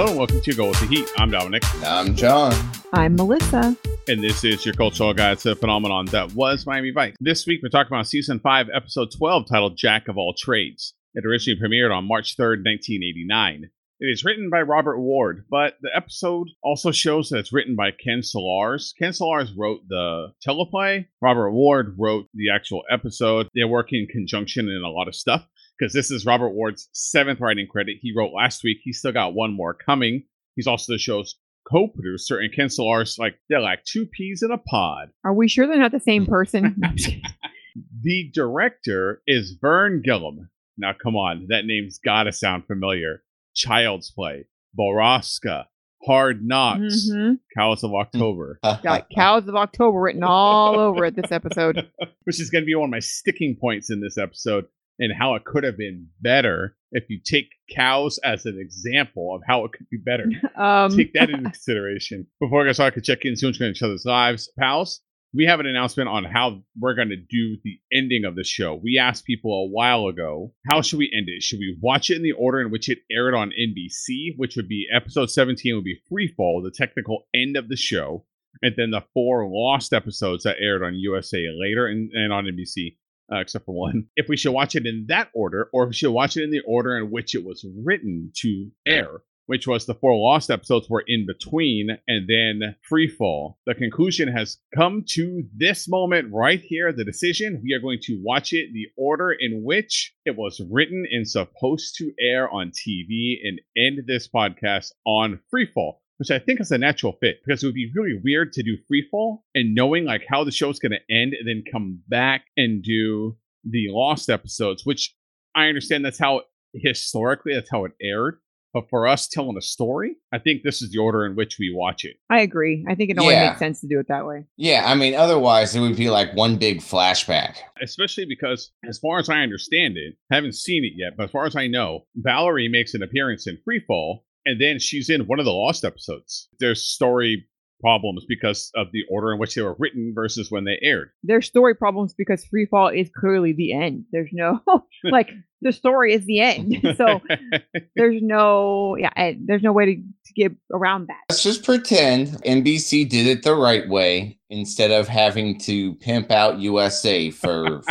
Hello, welcome to Go with the Heat. I'm Dominic, I'm John. I'm Melissa. and this is your cultural guide to the phenomenon that was Miami Vice. This week, we're talking about season 5, episode 12, titled Jack of All Trades. It originally premiered on March 3rd, 1989. It is written by Robert Ward, but the episode also shows that it's written by Ken Solarz. Ken Solarz wrote the teleplay. Robert Ward wrote the actual episode. They work in conjunction in a lot of stuff because this is Robert Ward's seventh writing credit. He wrote last week. He's still got one more coming. He's also the show's co-producer, and Ken Solarz like they're like two peas in a pod. Are we sure they're not the same person? No, I'm just kidding. The director is Vern Gillum. Now, come on, that name's gotta sound familiar. Child's Play, Boroska, Hard Knocks, Mhm. Cows of October, Got Cows of October written all over it this episode. which is going to be one of my sticking points in this episode, and how it could have been better if you take cows as an example of how it could be better. Um, take that into consideration. Before I get started, I could check in soon to each other's lives. Pals, we have an announcement on how we're going to do the ending of the show. We asked people a while ago, how should we end it? Should we watch it in the order in which it aired on NBC, which would be episode 17 would be Freefall, the technical end of the show, and then the four lost episodes that aired on USA later and, and on NBC. Uh, except for one. If we should watch it in that order, or if we should watch it in the order in which it was written to air which was the four lost episodes were in between, and then Freefall. The conclusion has come to this moment right here. The decision we are going to watch it the order in which it was written and supposed to air on TV and end this podcast on Freefall. Which I think is a natural fit because it would be really weird to do freefall and knowing like how the show's going to end and then come back and do the lost episodes, which I understand that's how historically that's how it aired. But for us telling a story, I think this is the order in which we watch it. I agree. I think it only Yeah. makes sense to do it that way. Yeah, I mean, otherwise it would be like one big flashback. Especially because, as far as I understand it, haven't seen it yet, but as far as I know, Valerie makes an appearance in Freefall, and then she's in one of the Lost episodes. There's story problems because of the order in which they were written versus when they aired. There's story problems because free fall is clearly the end. There's no like the story is the end. So there's no yeah, eh, there's no way to, to get around that. Let's just pretend NBC did it the right way instead of having to pimp out USA for.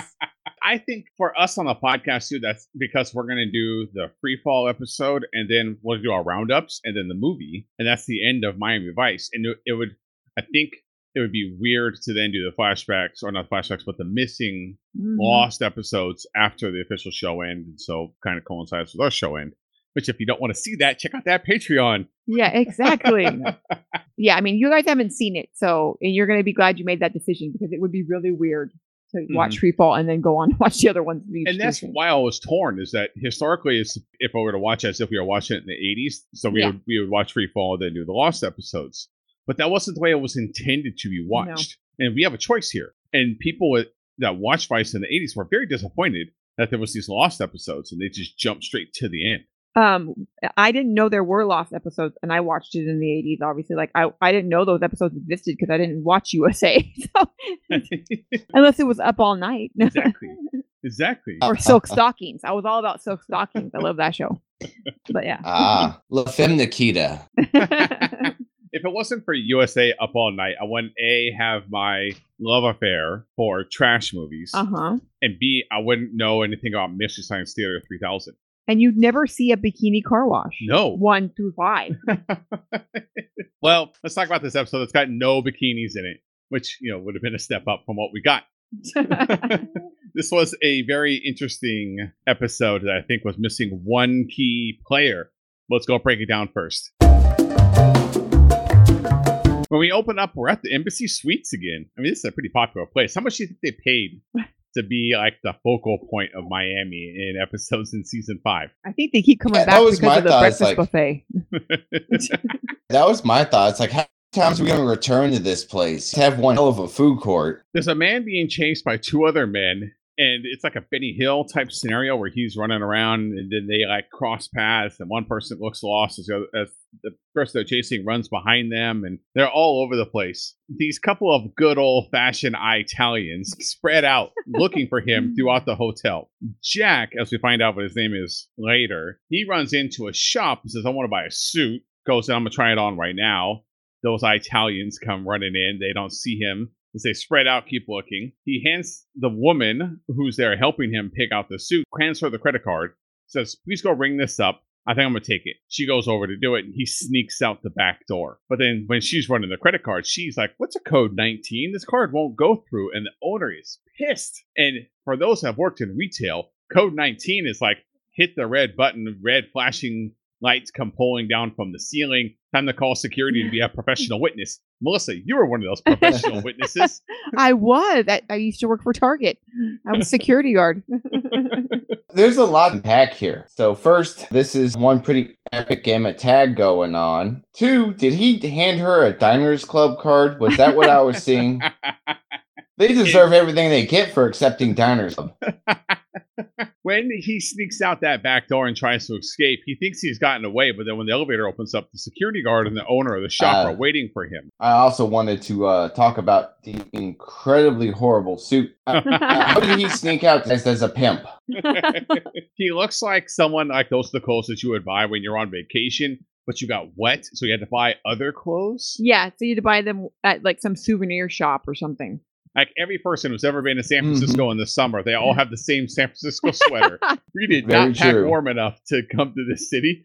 I think for us on the podcast too, that's because we're gonna do the free fall episode and then we'll do our roundups and then the movie, and that's the end of Miami Vice. And it, it would, I think, it would be weird to then do the flashbacks or not flashbacks, but the missing Mhm. lost episodes after the official show end, and so kind of coincides with our show end. Which, if you don't want to see that, check out that Patreon. Yeah, exactly. yeah, I mean, you guys haven't seen it, so and you're gonna be glad you made that decision because it would be really weird to watch mm-hmm. Free Fall and then go on and watch the other ones. and that's season. why I was torn. Is that historically, it's, if I were to watch as if we were watching it in the '80s, so we Yeah. would we would watch Free Fall, then do the Lost episodes. But that wasn't the way it was intended to be watched. And we have a choice here. And people that watched Vice in the '80s were very disappointed that there was these Lost episodes, and they just jumped straight to the end. Um, I didn't know there were lost episodes, and I watched it in the '80s. Obviously, like I, I didn't know those episodes existed because I didn't watch USA. So unless it was up all night exactly, exactly. or Silk Stockings, I was all about Silk Stockings. I love that show. But yeah, Ah, La Femme Nikita. if it wasn't for USA Up All Night, I wouldn't A, have my love affair for trash movies, uh huh. and B, I wouldn't know anything about Mystery Science Theater 3000. And you'd never see a bikini car wash. No. one through five. well, let's talk about this episode that's got no bikinis in it, which, you know, would have been a step up from what we got. this was a very interesting episode that I think was missing one key player. Let's go break it down first. When we open up, we're at the Embassy Suites again. I mean, this is a pretty popular place. How much do you think they paid to be like the focal point of Miami in episodes in season five? I think they keep coming Yeah, that back was because my of the thought. Breakfast like- buffet. That was my thoughts. Like, how many times are we going to return to this place? Have one hell of a food court. There's a man being chased by two other men, and it's like a Benny Hill type scenario where he's running around, and then they like cross paths, and one person looks lost as the, other, as the person they're chasing runs behind them, and they're all over the place. These couple of good old fashioned Italians spread out looking for him throughout the hotel. Jack, as we find out what his name is later, he runs into a shop and says, "I want to buy a suit." goes, I'm gonna try it on right now. Those Italians come running in. They don't see him. As they spread out, keep looking. He hands the woman who's there helping him pick out the suit, hands her the credit card, says, Please go ring this up. I think I'm gonna take it. She goes over to do it and he sneaks out the back door. But then when she's running the credit card, she's like, What's a code 19? This card won't go through. And the owner is pissed. And for those that have worked in retail, code 19 is like hit the red button, red flashing lights come pulling down from the ceiling. Time to call security to be a professional witness. Melissa, you were one of those professional witnesses. I was. I, I used to work for Target. I was security guard. There's a lot to pack here. So first, this is one pretty epic game of tag going on. Two, did he hand her a Diners Club card? Was that what I was seeing? They deserve everything they get for accepting Diners Club. When he sneaks out that back door and tries to escape, he thinks he's gotten away, but then when the elevator opens up, the security guard and the owner of the shop Uh, are waiting for him. I also wanted to uh, talk about the incredibly horrible suit. Uh, How did he sneak out as, as a pimp? he looks like someone like those are the clothes that you would buy when you're on vacation, but you got wet, so you had to buy other clothes. yeah, so you had to buy them at like some souvenir shop or something. Like every person who's ever been to San Mhm. Francisco in the summer, they all have the same San Francisco sweater. we did Very not pack true. warm enough to come to this city.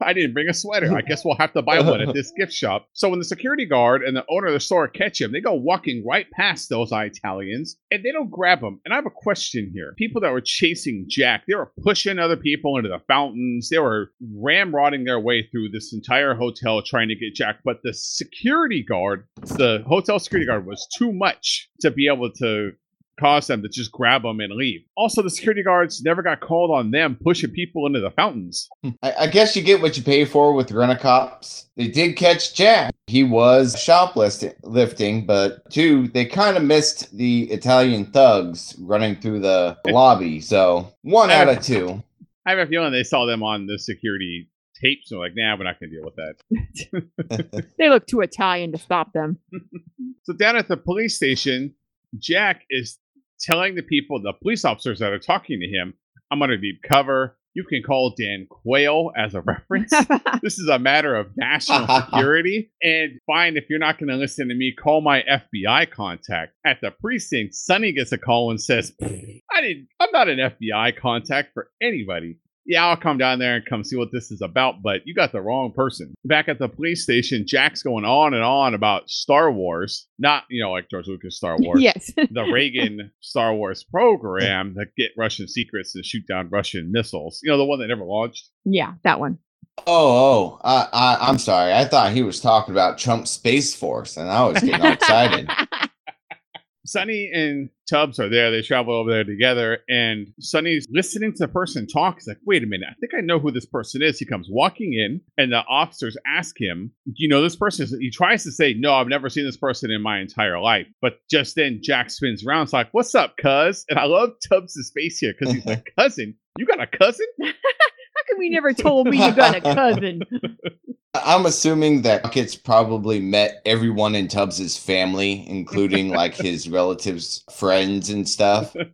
I didn't bring a sweater. I guess we'll have to buy one at this gift shop. So when the security guard and the owner of the store catch him, they go walking right past those Italians and they don't grab him. And I have a question here. People that were chasing Jack, they were pushing other people into the fountains. They were ramrodding their way through this entire hotel trying to get Jack. But the security guard, the hotel security guard was too much to be able to cause them to just grab them and leave. Also, the security guards never got called on them pushing people into the fountains. Hmm. I, I guess you get what you pay for with rent cops. They did catch Jack. He was shoplifting, but two, they kind of missed the Italian thugs running through the lobby. So one out of two. I have a feeling they saw them on the security tapes and were like, nah, we're not going to deal with that. They look too Italian to stop them. So down at the police station, Jack is telling the people, the police officers that are talking to him, I'm going to need cover. You can call Dan Quayle as a reference. this is a matter of national security. And fine, if you're not going to listen to me, call my FBI contact at the precinct. Sonny gets a call and says, "I didn't. I'm not an FBI contact for anybody." Yeah, I'll come down there and come see what this is about, but you got the wrong person. Back at the police station, Jack's going on and on about Star Wars, not, you know, like George Lucas Star Wars yes. the Reagan Star Wars program that get Russian secrets and shoot down Russian missiles. You know, the one that never launched. yeah, that one. Oh, oh, I, I, I'm sorry. I thought he was talking about Trump's Space Force, and I was getting all excited. Sonny and Tubbs are there. They travel over there together, and Sonny's listening to the person talk. He's like, wait a minute, I think I know who this person is. He comes walking in, and the officers ask him, Do you know this person? He tries to say, No, I've never seen this person in my entire life. But just then, Jack spins around. It's like, What's up, cuz? And I love Tubbs' face here because he's like, Cousin, you got a cousin? How come you never told me you got a cousin? I'm assuming that Buckets probably met everyone in Tubbs's family, including like his relatives, friends, and stuff.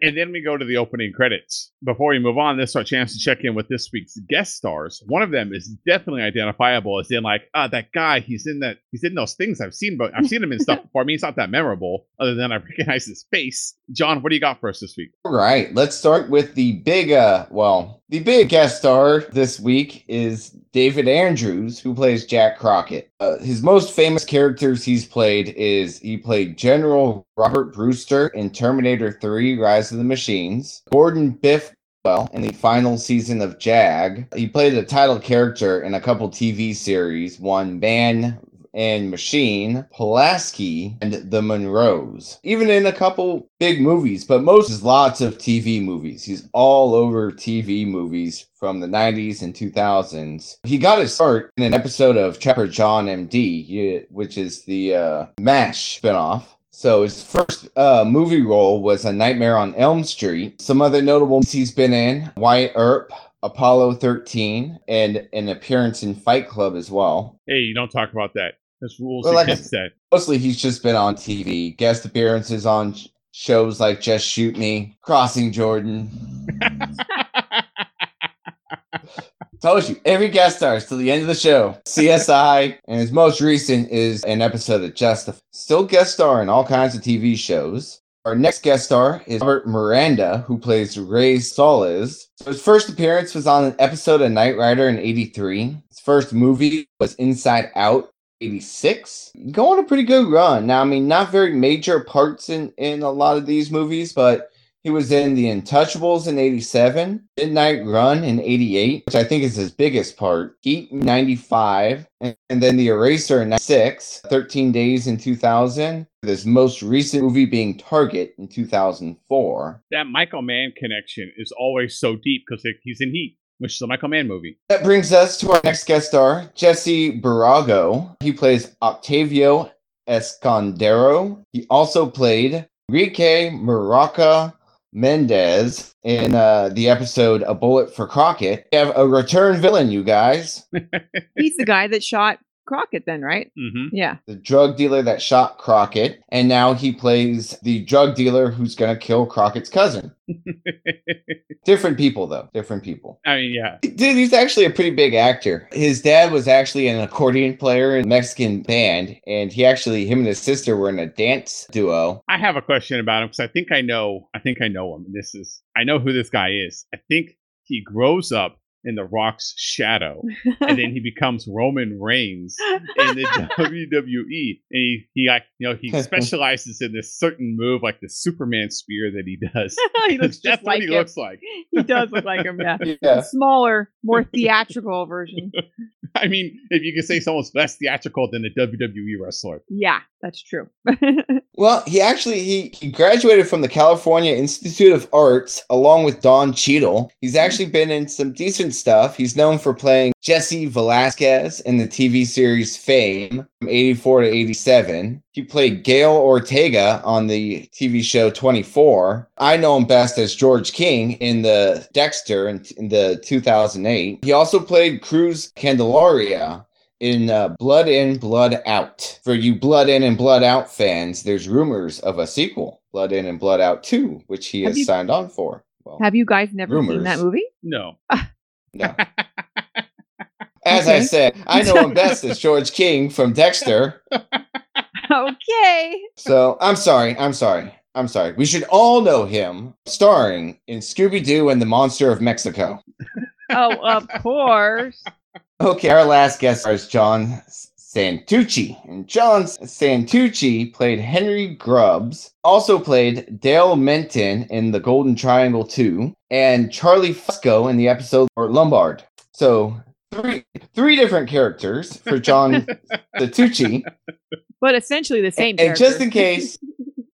And then we go to the opening credits. Before we move on, this is our chance to check in with this week's guest stars. One of them is definitely identifiable as in like, ah, that guy, he's in that he's in those things I've seen, but I've seen him in stuff before. I mean, he's not that memorable, other than I recognize his face. John, what do you got for us this week? All right, let's start with the big, uh, well, the big guest star this week is David Andrews, who plays Jack Crockett. Uh, his most famous characters he's played is he played General Robert Brewster in Terminator 3 Rise of the Machines, Gordon Biff well, in the final season of Jag, he played a title character in a couple TV series, one Man and Machine, Pulaski, and The Monroes. Even in a couple big movies, but most is lots of TV movies. He's all over TV movies from the 90s and 2000s. He got his start in an episode of Trapper John MD, which is the uh, MASH spinoff. So his first uh, movie role was A Nightmare on Elm Street. Some other notable he's been in: Wyatt Earp, Apollo 13, and an appearance in Fight Club as well. Hey, you don't talk about that. That's rules Well, like I. Mostly, he's just been on TV, guest appearances on sh- shows like Just Shoot Me, Crossing Jordan. Told you, every guest star is till the end of the show. CSI, and his most recent is an episode of Justice. Still guest star in all kinds of TV shows. Our next guest star is Robert Miranda, who plays Ray Solis. So his first appearance was on an episode of Knight Rider in 83. His first movie was Inside Out 86 going a pretty good run. Now i mean not very major parts in in a lot of these movies but he was in the untouchables in 87 midnight run in 88 which i think is his biggest part heat 95 and, and then the eraser in 96 13 days in 2000 this most recent movie being target in 2004 That Michael Mann connection is always so deep because he's in Heat, which is a Michael Mann movie. That brings us to our next guest star, Jesse Borrego. He plays Octavio Escondero. He also played Enrique Maraca Mendez in uh, the episode A Bullet for Crockett. We have a return villain, you guys. He's the guy that shot Crockett, then, right? hmm Yeah. The drug dealer that shot Crockett. And now he plays the drug dealer who's going to kill Crockett's cousin. Different people, though. Different people. I mean, yeah. Dude, he's actually a pretty big actor. His dad was actually an accordion player in a Mexican band, and he actually, him and his sister were in a dance duo. I have a question about him because I think I know. I think I know him. This is. I know who this guy is. I think he grows up in the Rock's shadow, and then he becomes Roman Reigns in the WWE. And he, he like, you know, he specializes in this certain move, like the Superman spear that he does. he looks That's just what like he him. looks like. He does look like him, yeah. Yeah. A smaller, more theatrical version. I mean, if you can say someone's less theatrical than a WWE wrestler. Yeah, that's true. Well, he actually he, he graduated from the California Institute of Arts along with Don Cheadle. He's mm-hmm. actually been in some decent stuff. He's known for playing Jesse Velasquez in the TV series Fame from 84 to 87. He played Gael Ortega on the TV show 24. I know him best as George King in the Dexter in, in the 2008. He also played Cruz Candelaria in uh, Blood In, Blood Out. For you Blood In and Blood Out fans, there's rumors of a sequel, Blood In and Blood Out 2, which he Have has you- signed on for. Well, Have you guys never rumors. seen that movie? No. no. As I said, I know him best as George King from Dexter. okay. So I'm sorry. I'm sorry. I'm sorry. We should all know him starring in Scooby Doo and the Monster of Mexico. Oh, of course. Okay, our last guest is John Santucci. And John Santucci played Henry Grubbs, also played Dale Menton in The Golden Triangle 2, and Charlie Fusco in the episode or Lombard. So three three different characters for John Santucci. But essentially the same. And, and just in case,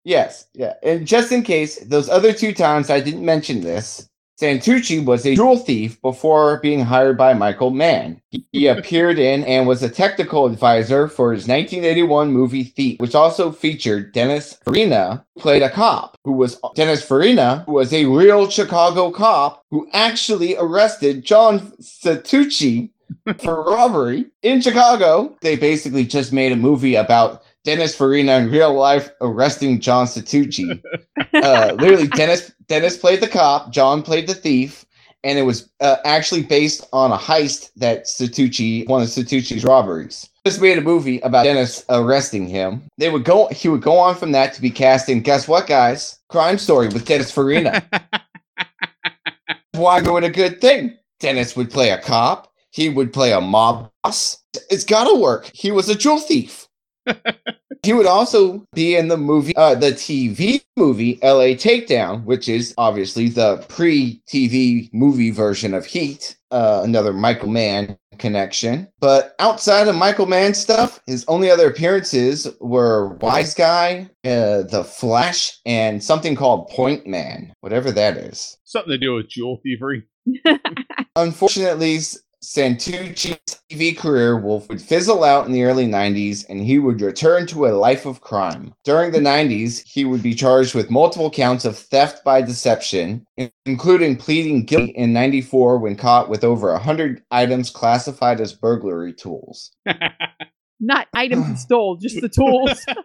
yes, yeah, and just in case, those other two times I didn't mention this, Santucci was a jewel thief before being hired by Michael Mann. He, appeared in and was a technical advisor for his 1981 movie Thief, which also featured Dennis Farina, who played a cop, who was Dennis Farina, who was a real Chicago cop who actually arrested John Santucci for robbery in Chicago. They basically just made a movie about Dennis Farina in real life arresting John Santucci. uh, literally, Dennis Dennis played the cop, John played the thief, and it was uh, actually based on a heist that Santucci, one of Santucci's robberies. Just made a movie about Dennis arresting him. They would go. He would go on from that to be cast in. Guess what, guys? Crime Story with Dennis Farina. Why go with a good thing? Dennis would play a cop. He would play a mob boss. It's gotta work. He was a jewel thief. he would also be in the movie, uh, the TV movie LA Takedown, which is obviously the pre-TV movie version of Heat. Uh, another Michael Mann connection. But outside of Michael Mann stuff, his only other appearances were Wise Guy, uh, The Flash, and something called Point Man, whatever that is. Something to do with jewel thievery. Unfortunately, S- Santucci's TV career will would fizzle out in the early 90s and he would return to a life of crime. During the 90s, he would be charged with multiple counts of theft by deception, including pleading guilty in 94 when caught with over 100 items classified as burglary tools. Not items he stole, just the tools.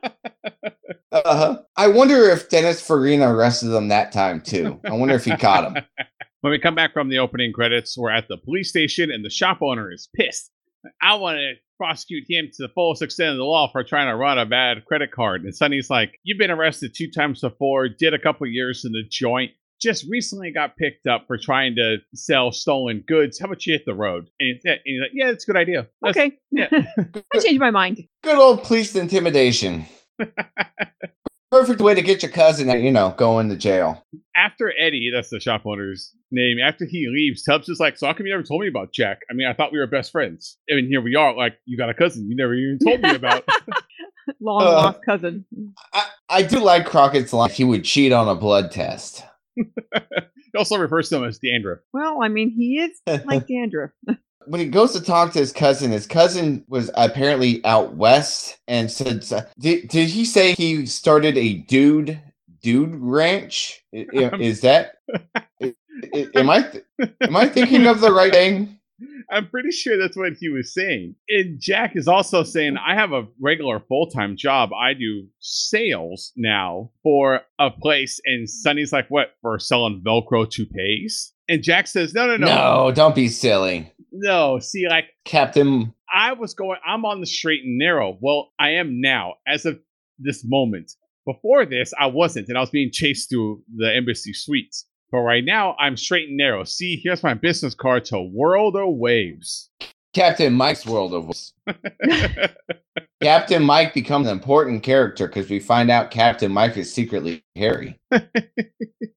Uh-huh. I wonder if Dennis Farina arrested him that time too. I wonder if he caught him. When we come back from the opening credits, we're at the police station and the shop owner is pissed. I want to prosecute him to the fullest extent of the law for trying to run a bad credit card. And Sonny's like, You've been arrested two times before, did a couple years in the joint, just recently got picked up for trying to sell stolen goods. How about you hit the road? And he's, and he's like, Yeah, it's a good idea. Let's- Okay. yeah. I changed my mind. Good old police intimidation. Perfect way to get your cousin, you know, going to jail. After Eddie, that's the shop owner's name, after he leaves, Tubbs is like, So how come you never told me about Jack? I mean, I thought we were best friends. I mean, here we are. Like, you got a cousin you never even told me about. Long Uh, lost cousin. I, I do like Crockett's line. He would cheat on a blood test. he also refers to him as dandruff. Well, I mean, he is like dandruff. When he goes to talk to his cousin, his cousin was apparently out west and said, "Did did he say he started a dude dude ranch? I- Is that? I- I- Am I th- am I thinking of the right thing? I'm pretty sure that's what he was saying. And Jack is also saying, I have a regular full time job. I do sales now for a place. And Sonny's like, What? For selling Velcro toupees? And Jack says, No, no, no. No, don't be silly, No. See, like, Captain. I was going, I'm on the straight and narrow. Well, I am now, as of this moment. Before this, I wasn't, and I was being chased through the embassy suites. But right now, I'm straight and narrow. See, here's my business card to World of Waves. Captain Mike's World of Waves. Captain Mike becomes an important character because we find out Captain Mike is secretly Harry.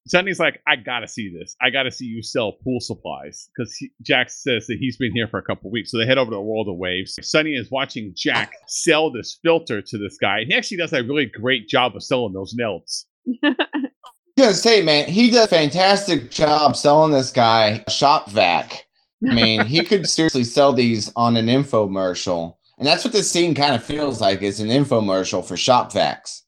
Sonny's like, I gotta see this. I gotta see you sell pool supplies because Jack says that he's been here for a couple weeks. So they head over to the World of Waves. Sonny is watching Jack sell this filter to this guy. And he actually does a really great job of selling those nails. gonna say, man, he does a fantastic job selling this guy a shop vac. I mean, he could seriously sell these on an infomercial. And that's what this scene kind of feels like is an infomercial for shop vacs.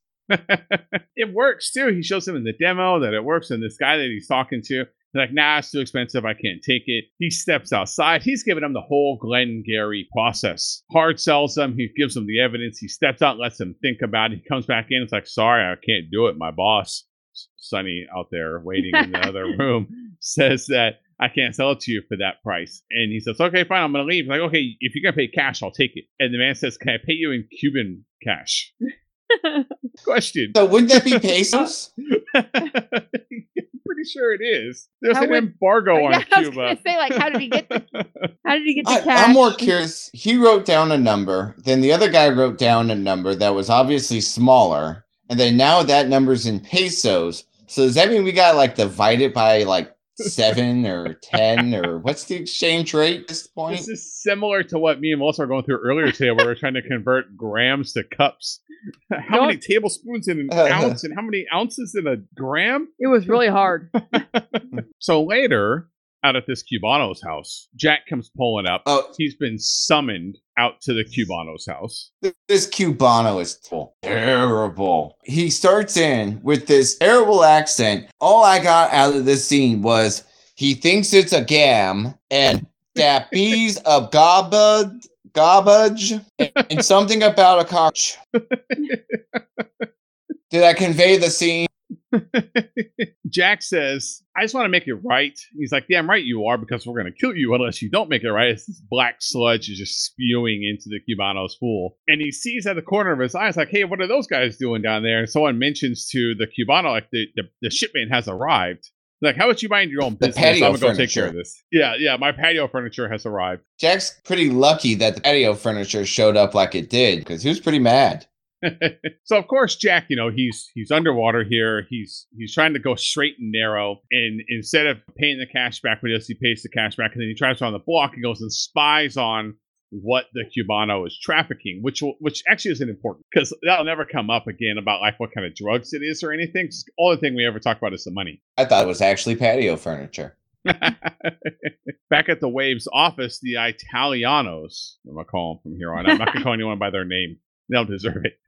It works too. He shows him in the demo that it works. And this guy that he's talking to, like, nah, it's too expensive. I can't take it. He steps outside. He's giving him the whole Glengarry process. Hard sells him. He gives him the evidence. He steps out, lets him think about it. He comes back in. It's like, sorry, I can't do it. My boss, Sonny, out there waiting in the other room, says that I can't sell it to you for that price. And he says, okay, fine, I'm going to leave. He's like, okay, if you're going to pay cash, I'll take it. And the man says, can I pay you in Cuban cash? Question. So wouldn't that be pesos? I'm pretty sure it is. There's How an would- embargo oh, on yeah, I was Cuba. say, like, how did he get the how did he get the I, cash? I'm more curious. He wrote down a number, then the other guy wrote down a number that was obviously smaller, and then now that number's in pesos. So does that mean we got like divide it by like seven or ten or what's the exchange rate at this point? this is similar to what me and Melissa were going through earlier today, where we are trying to convert grams to cups. How Don't- many tablespoons in an Uh, ounce, and how many ounces in a gram? It was really hard. So later, out at this Cubano's house, Jack comes pulling up. Oh, He's been summoned out to the Cubano's house. this Cubano is terrible. He starts in with this terrible accent. All I got out of this scene was he thinks it's a gam and that piece of garbage, garbage, and, something about a couch. Did I convey the scene? Jack says, I just want to make it right. He's like, Damn right you are, because we're going to kill you unless you don't make it right. It's this black sludge is just spewing into the Cubano's pool. And he sees at the corner of his eyes, like, Hey, what are those guys doing down there? And someone mentions to the Cubano, like, the, the, the shipment has arrived. Like, how about you mind your own The business? patio I'm to go take care of furniture. this. Yeah, yeah, my patio furniture has arrived. Jack's pretty lucky that the patio furniture showed up like it did because he was pretty mad. so of course Jack, you know, he's he's underwater here. He's he's trying to go straight and narrow. And instead of paying the cash back with us, he pays the cash back, and then he tries on the block and goes and spies on what the Cubano is trafficking, which will, which actually isn't important because that'll never come up again about like what kind of drugs it is or anything. Just all the thing we ever talk about is the money. I thought it was actually patio furniture. Back at the Waves office, the Italianos, I'm gonna call them from here on. I'm not gonna call anyone by their name. They don't deserve it.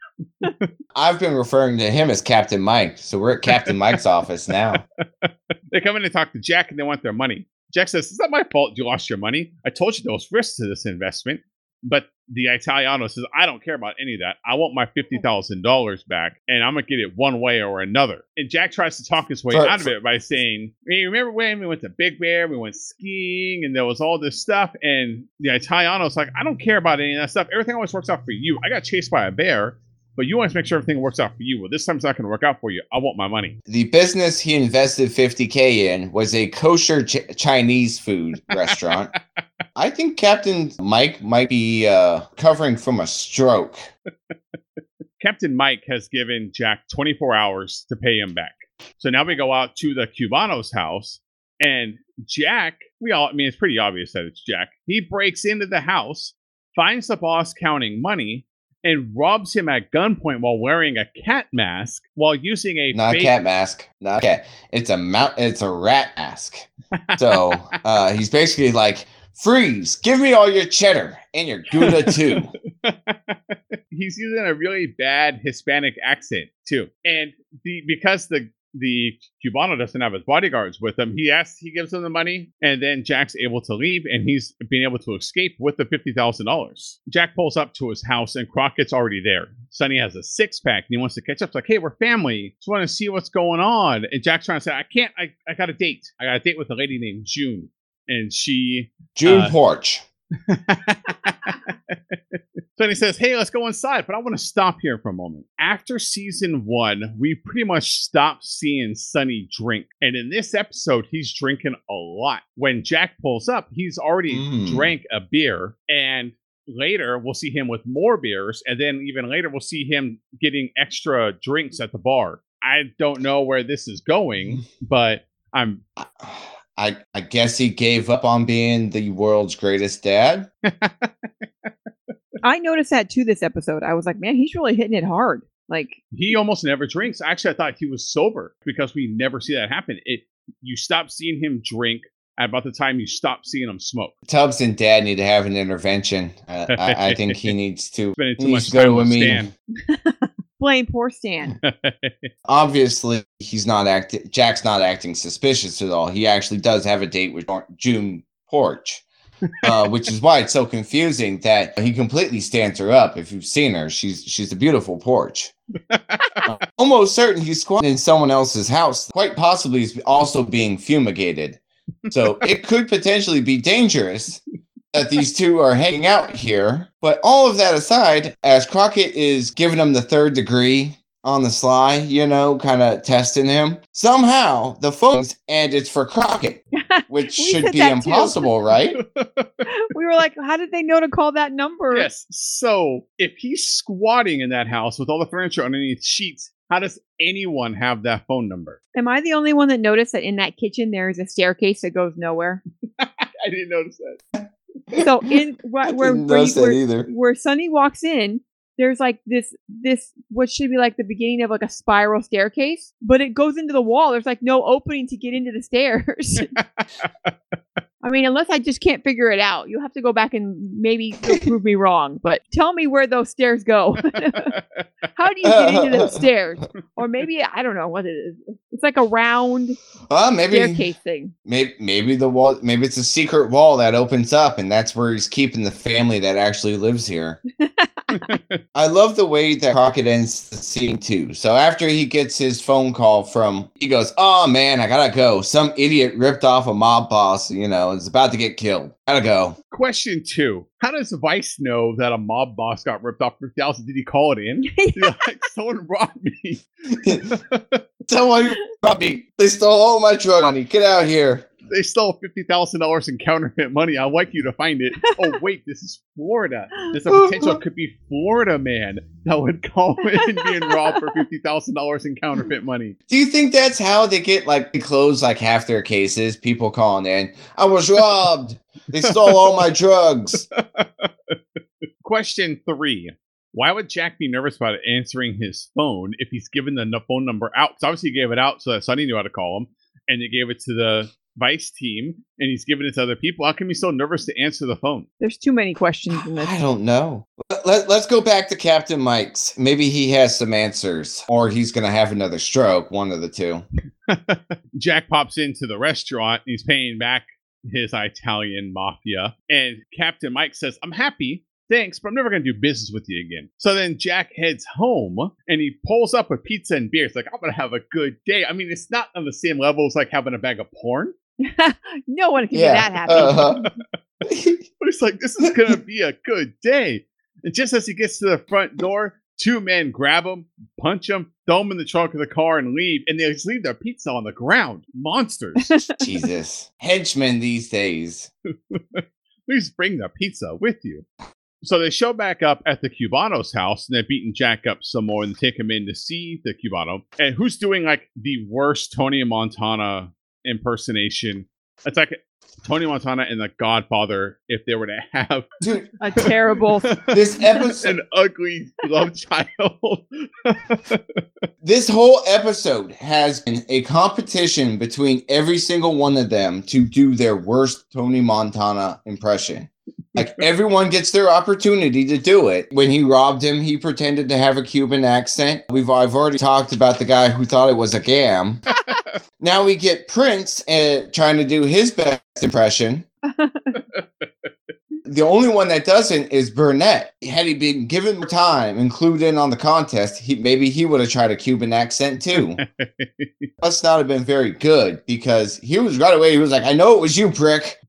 I've been referring to him as Captain Mike, so we're at Captain Mike's office now. They come in and talk to Jack and they want their money. Jack says, It's not my fault you lost your money. I told you there was risks to this investment. But the Italiano says, I don't care about any of that. I want my $50,000 back and I'm going to get it one way or another. And Jack tries to talk his way For- out of it by saying, hey, remember when we went to Big Bear, we went skiing and there was all this stuff? And the Italiano's like, I don't care about any of that stuff. Everything always works out for you. I got chased by a bear, but you always make sure everything works out for you. Well, this time it's not going to work out for you. I want my money. The business he invested 50k in was a kosher ch- Chinese food restaurant. I think Captain Mike might be uh, covering from a stroke. Captain Mike has given Jack 24 hours to pay him back. So now we go out to the Cubano's house, and Jack, we all, I mean, it's pretty obvious that it's Jack. He breaks into the house, finds the boss counting money, and robs him at gunpoint while wearing a cat mask while using a Not a fake cat mask. Not a cat. It's a mount. It's a rat mask. So uh, he's basically like, freeze! Give me all your cheddar and your Gouda too. He's using a really bad Hispanic accent too, and the because the the Cubano doesn't have his bodyguards with him, he asks, he gives them the money, and then Jack's able to leave, and he's being able to escape with the fifty thousand dollars. Jack pulls up to his house, and Crockett's already there. Sonny has a six pack, and he wants to catch up. It's like, hey, we're family. Just want to see what's going on. And Jack's trying to say, I can't. I, I got a date. I got a date with a lady named June, and she June Uh, Porch. so he says, Hey, let's go inside, but I want to stop here for a moment. After season one, we pretty much stopped seeing Sonny drink. And in this episode, he's drinking a lot. When Jack pulls up, he's already Mm. drank a beer. And later, we'll see him with more beers. And then even later, we'll see him getting extra drinks at the bar. I don't know where this is going, but I'm I I guess he gave up on being the world's greatest dad. I noticed that too this episode. I was like, man, he's really hitting it hard. Like, he almost never drinks. Actually, I thought he was sober because we never see that happen. It you stop seeing him drink at about the time you stop seeing him smoke. Tubbs and Dad need to have an intervention. Uh, I, I think he needs to. Spending too He much needs to go time to a with meeting. blame poor Stan. Stan. Obviously, he's not acting. Jack's not acting suspicious at all. He actually does have a date with June Porch, uh, which is why it's so confusing that he completely stands her up. If you've seen her, she's she's a beautiful porch. Almost certain he's squatting in someone else's house. Quite possibly, he's also being fumigated. So it could potentially be dangerous that these two are hanging out here. But all of that aside, as Crockett is giving him the third degree on the sly, you know, kind of testing him, somehow the phone's and it's for Crockett, which We should said be that too. impossible, right? we were like, how did they know to call that number? yes. So if he's squatting in that house with all the furniture underneath sheets, how does anyone have that phone number? Am I the only one that noticed that in that kitchen there is a staircase that goes nowhere? I didn't notice that. So in wh- where where, you- where, where Sonny walks in, there's like this this what should be like the beginning of like a spiral staircase, but it goes into the wall. There's like no opening to get into the stairs. I mean, unless I just can't figure it out, you'll have to go back and maybe prove me wrong. But tell me where those stairs go. How do you get into those stairs? Or maybe I don't know what it is. It's like a round Well, maybe staircase thing. maybe maybe the wall maybe it's a secret wall that opens up and that's where he's keeping the family that actually lives here. I love the way that Crockett ends the scene too. So after he gets his phone call from, he goes, "Oh man, I gotta go. Some idiot ripped off a mob boss. You know, is about to get killed. Gotta go." Question two: How does Vice know that a mob boss got ripped off for thousand? Did he call it in? like someone robbed me. Someone robbed me. They stole all my drug money. Get out here. They stole fifty thousand dollars in counterfeit money. I'd like you to find it. Oh wait, this is Florida. There's a potential it could be Florida man that would call in being robbed for fifty thousand dollars in counterfeit money. Do you think that's how they get like they close like half their cases? People calling in. I was robbed. They stole all my drugs. Question three. Why would Jack be nervous about answering his phone if he's given the phone number out? Because obviously he gave it out so that Sonny knew how to call him, and he gave it to the Vice team, and he's giving it to other people. How come he's so nervous to answer the phone? There's too many questions in this. I don't know. Let, let, let's go back to Captain Mike's. Maybe he has some answers, or he's going to have another stroke. One of the two. Jack pops into the restaurant. He's paying back his Italian mafia, and Captain Mike says, "I'm happy thanks, but I'm never going to do business with you again. So then Jack heads home and he pulls up a pizza and beer. It's like, I'm going to have a good day. I mean, it's not on the same level as like having a bag of porn, no one can Yeah, be that happy. uh-huh. but it's like, this is going to be a good day. And just as he gets to the front door, two men grab him, punch him, throw him in the trunk of the car, and leave. And they just leave their pizza on the ground. Monsters. Jesus. Henchmen these days. Please bring the pizza with you. So they show back up at the Cubano's house and they're beating Jack up some more and take him in to see the Cubano. And who's doing like the worst Tony Montana impersonation? It's like Tony Montana and the Godfather if they were to have Dude, a terrible. this episode an ugly love child. this whole episode has been a competition between every single one of them to do their worst Tony Montana impression. Like everyone gets their opportunity to do it. When he robbed him, he pretended to have a Cuban accent. We've I've already talked about the guy who thought it was a gam. now we get Prince uh, trying to do his best impression. The only one that doesn't is Burnett. Had he been given more time, included in on the contest, he maybe he would have tried a Cuban accent too. Must not have been very good because he was right away. He was like, "I know it was you, prick."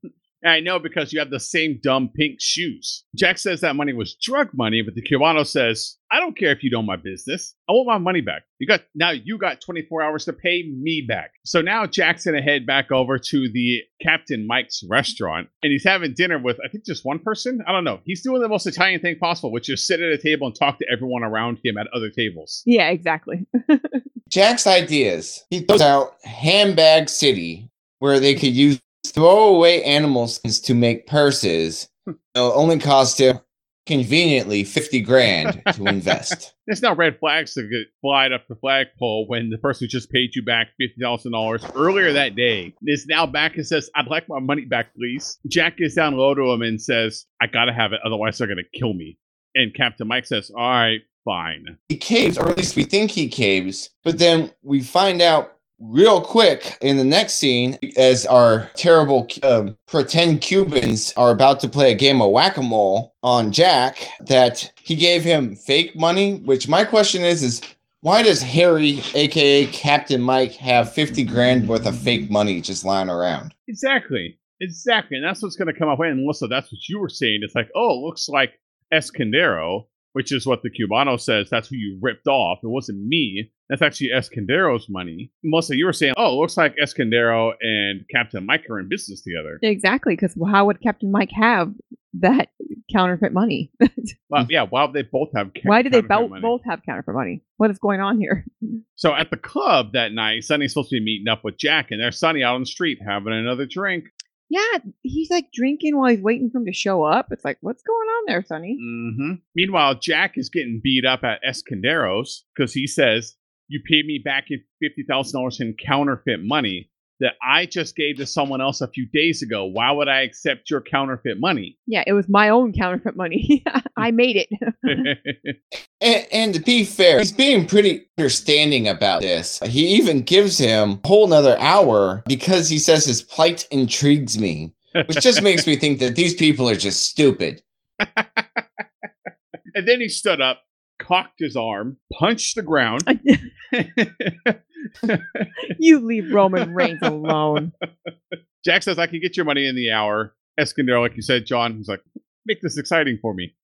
I know because you have the same dumb pink shoes. Jack says that money was drug money, but the Cubano says, I don't care if you know my business. I want my money back. You got now you got 24 hours to pay me back. So now Jack's gonna head back over to the Captain Mike's restaurant and he's having dinner with I think just one person. I don't know. He's doing the most Italian thing possible, which is sit at a table and talk to everyone around him at other tables. yeah, exactly. Jack's ideas. He throws out Handbag City, where they could use throwaway animal skins to make purses. Hmm. It'll only cost him conveniently 50 grand to invest. There's now red flags to get flied up the flagpole when the person who just paid you back fifty thousand dollars earlier that day is now back and says, "I'd like my money back, please." Jack gets down low to him and says, "I gotta have it, otherwise they're gonna kill me." And Captain Mike says, "All right, fine." he caves, or at least we think he caves, but then we find out real quick in the next scene as our terrible um, pretend Cubans are about to play a game of whack a mole on Jack that he gave him fake money. Which my question is, is why does Harry, aka Captain Mike, have 50 grand worth of fake money just lying around? Exactly, exactly, and that's what's gonna come up. And Melissa, that's what you were saying. It's like, oh, it looks like Escondero, which is what the Cubano says. That's who you ripped off. It wasn't me. That's actually Escondero's money. Melissa, you were saying, oh, it looks like Escondero and Captain Mike are in business together. exactly, because how would Captain Mike have that counterfeit money? Well, yeah, why would they both have? ca- Why do they counterfeit both have counterfeit money? What is going on here? So at the club that night, Sonny's supposed to be meeting up with Jack, and there's Sonny out on the street having another drink. Yeah, he's like drinking while he's waiting for him to show up. It's like, what's going on there, Sonny? hmm Meanwhile, Jack is getting beat up at Escondero's because he says, "You paid me back in fifty thousand dollars in counterfeit money that I just gave to someone else a few days ago. Why would I accept your counterfeit money?" Yeah, it was my own counterfeit money. I made it. And, and to be fair, he's being pretty understanding about this. He even gives him a whole nother hour because he says his plight intrigues me, which just makes me think that these people are just stupid. and then he stood up, cocked his arm, punched the ground. you leave Roman Reigns alone. Jack says, I can get your money in the hour. Escondero, like you said, John, he's like, make this exciting for me.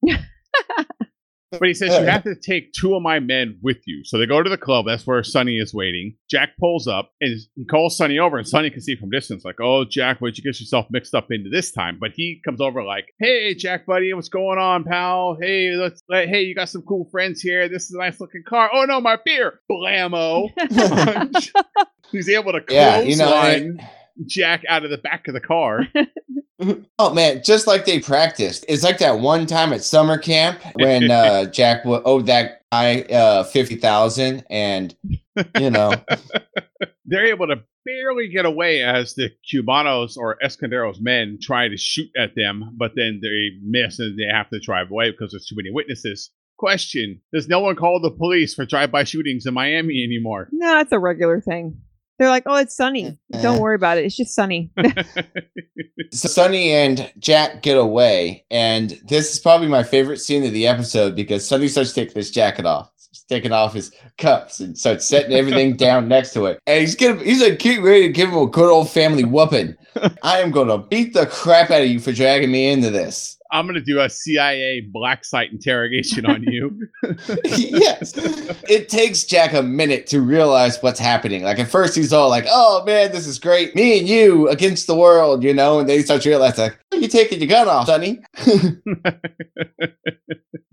But he says, You have to take two of my men with you. So they go to the club. That's where Sonny is waiting. Jack pulls up and he calls Sonny over, and Sonny can see from distance, like, Oh, Jack, what'd you get yourself mixed up into this time? But he comes over, like, Hey, Jack, buddy, what's going on, pal? Hey, let's, let, hey, you got some cool friends here. This is a nice looking car. Oh, no, my beer. Blammo. He's able to Yeah, you know, clothesline Jack out of the back of the car. Oh man, just like they practiced. It's like that one time at summer camp when uh, Jack w- owed that guy uh, fifty thousand, and you know, They're able to barely get away as the Cubanos or Escondero's men try to shoot at them, but then they miss and they have to drive away because there's too many witnesses. Question Does no one call the police for drive by shootings in Miami anymore? no, it's a regular thing. They're like, oh, it's sunny. Eh, Don't eh. worry about it. It's just sunny. So Sonny and Jack get away, and this is probably my favorite scene of the episode because Sonny starts taking his jacket off. He's taking off his cups and starts setting everything down next to it. And he's gonna he's like getting ready to give him a good old family whooping. I am gonna beat the crap out of you for dragging me into this. I'm gonna do a CIA black site interrogation on you. yes. It takes Jack a minute to realize what's happening. Like at first he's all like, oh man, this is great. Me and you against the world, you know, and then he starts to realize like, you taking your gun off, Sonny.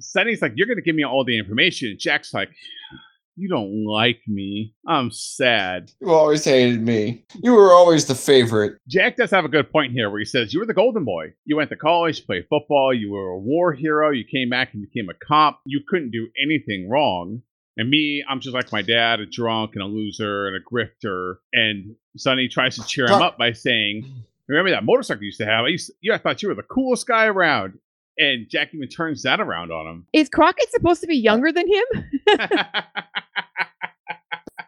Sonny's like, You're gonna give me all the information. Jack's like, You don't like me. I'm sad. You always hated me. You were always the favorite. Jack does have a good point here where he says, You were the golden boy. You went to college, played football, you were a war hero, you came back and became a cop. You couldn't do anything wrong. And me, I'm just like my dad, a drunk and a loser and a grifter. And Sonny tries to cheer him up by saying, Remember that motorcycle you used to have? I used to, yeah, I thought you were the coolest guy around. And Jack even turns that around on him. Is Crockett supposed to be younger than him?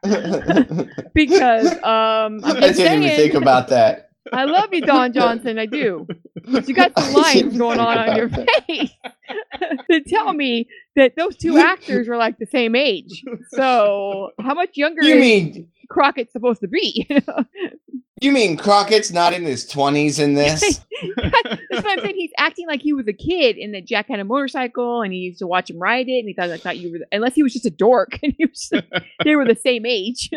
because um, I'm I just didn't even think about that. I love you, Don Johnson. I do. But you got some lines going on on your face to tell me that those two actors are like the same age. So how much younger You is mean Crockett supposed to be? you mean Crockett's not in his twenties in this? That's what I'm saying. He's acting like he was a kid and that Jack had a motorcycle and he used to watch him ride it and he thought I thought you were the, unless he was just a dork and he was they were the same age.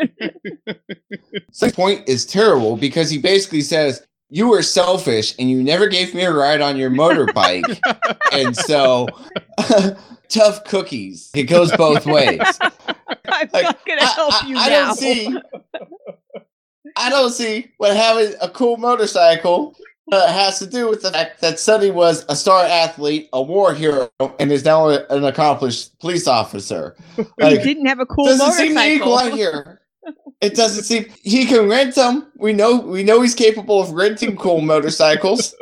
Sonny's point is terrible because he basically says you were selfish and you never gave me a ride on your motorbike, and so tough cookies. It goes both ways. I'm Like, not gonna help I, you I now. don't see. I don't see what having a cool motorcycle uh, has to do with the fact that Sonny was a star athlete, a war hero, and is now an accomplished police officer. he didn't have a cool doesn't seem equal motorcycle. out here. It doesn't seem he can rent them. We know we know he's capable of renting cool motorcycles.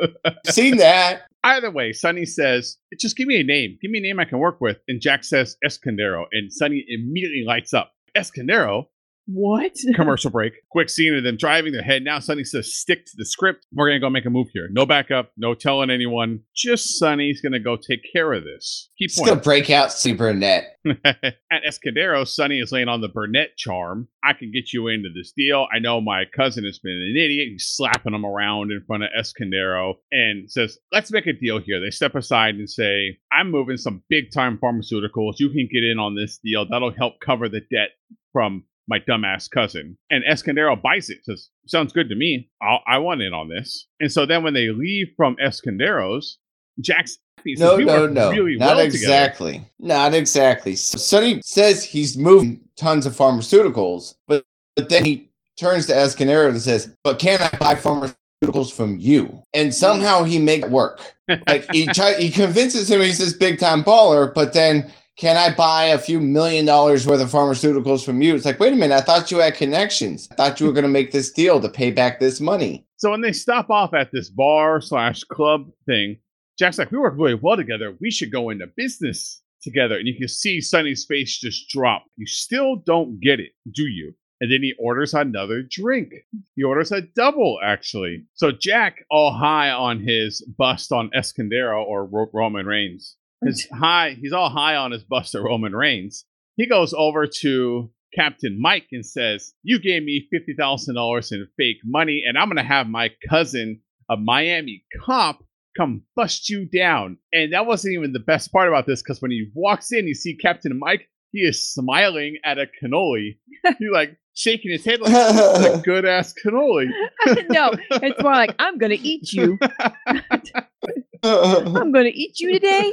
Seen that. Either way, Sonny says, just give me a name. Give me a name I can work with. And Jack says Escondero. And Sonny immediately lights up. Escondero? What? Commercial break. Quick scene of them driving. They're heading out. Sonny says, stick to the script. We're going to go make a move here. No backup. No telling anyone. Just Sonny's going to go take care of this. Keep He's gonna break out Sonny Burnett. At Escondero, Sonny is laying on the Burnett charm. I can get you into this deal. I know my cousin has been an idiot. He's slapping him around in front of Escondero and says, Let's make a deal here. They step aside and say, I'm moving some big time pharmaceuticals. You can get in on this deal. That'll help cover the debt from my dumbass cousin. And Escondero buys it, says, Sounds good to me. I'll, I want in on this. And so then when they leave from Escondero's, Jack's. Says, No, "We no, no. really Not well together." exactly. Not exactly. So Sonny says he's moving tons of pharmaceuticals, but, but then he turns to Escanero and says, But can I buy pharmaceuticals from you? And somehow he makes it work. Like he try, he convinces him he's this big time baller, but then can I buy a few million dollars worth of pharmaceuticals from you? It's like, wait a minute, I thought you had connections. I thought you were gonna make this deal to pay back this money. So when they stop off at this bar slash club thing, Jack's like, "We work really well together. We should go into business together." And you can see Sonny's face just drop. You still don't get it, do you? And then he orders another drink. He orders a double, actually. So Jack, all high on his bust on Escondero or Roman Reigns, his high. He's all high on his bust of Roman Reigns. He goes over to Captain Mike and says, You gave me $50,000 in fake money, and I'm going to have my cousin, a Miami cop, come bust you down. And that wasn't even the best part about this because when he walks in, you see Captain Mike, he is smiling at a cannoli. He's like shaking his head like, a good ass cannoli. no, it's more like I'm gonna eat you. I'm gonna eat you today.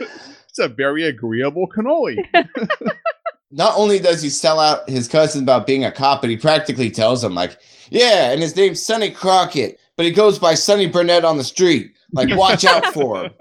It's a very agreeable cannoli. not only does he sell out his cousin about being a cop, but he practically tells him, like, yeah, and his name's Sonny Crockett, but he goes by Sonny Burnett on the street. Like, watch out for him.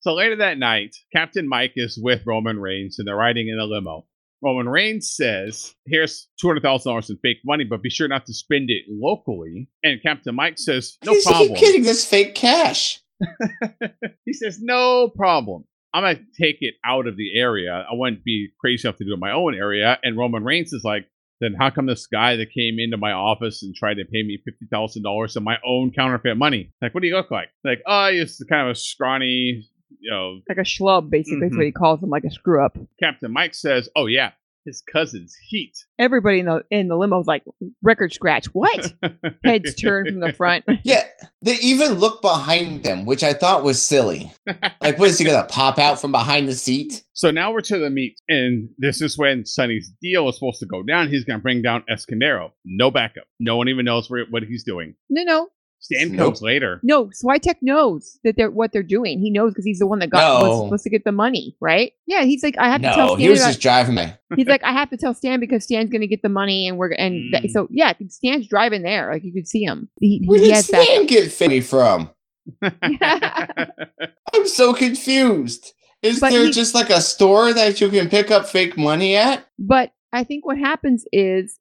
So later that night, Captain Mike is with Roman Reigns and they're riding in a limo. Roman Reigns says, Here's $200,000 in fake money, but be sure not to spend it locally. And Captain Mike says, No He's problem. keep getting this fake cash. he says, No problem. I'm going to take it out of the area. I wouldn't be crazy enough to do it in my own area. And Roman Reigns is like, then how come this guy that came into my office and tried to pay me fifty thousand dollars of my own counterfeit money? Like, what do you look like? Like, oh, he's kind of a scrawny, you know. Like a schlub, basically, Mhm. what he calls him, like a screw up. Captain Mike says, oh yeah, his cousin's Heat. Everybody in the in the limo's like record scratch. What? Heads turned from the front. Yeah, they even look behind them, which I thought was silly. Like, what is he gonna pop out from behind the seat? So now we're to the meet, and this is when Sonny's deal is supposed to go down. He's going to bring down Escondero. No backup. No one even knows where, what he's doing. No, no, Stan Nope. comes later. no. Switek knows that they're what they're doing. He knows because he's the one that got was supposed to get the money, right? Yeah, he's like, I have to tell No, Stan. he was about- just driving me. he's like, I have to tell Stan because Stan's gonna get the money, and we're and that- Mm. so yeah, Stan's driving there. Like you could see him. He, Where he did has that. Stan get Finny from? I'm so confused. Is But there he- just like a store that you can pick up fake money at? But I think what happens is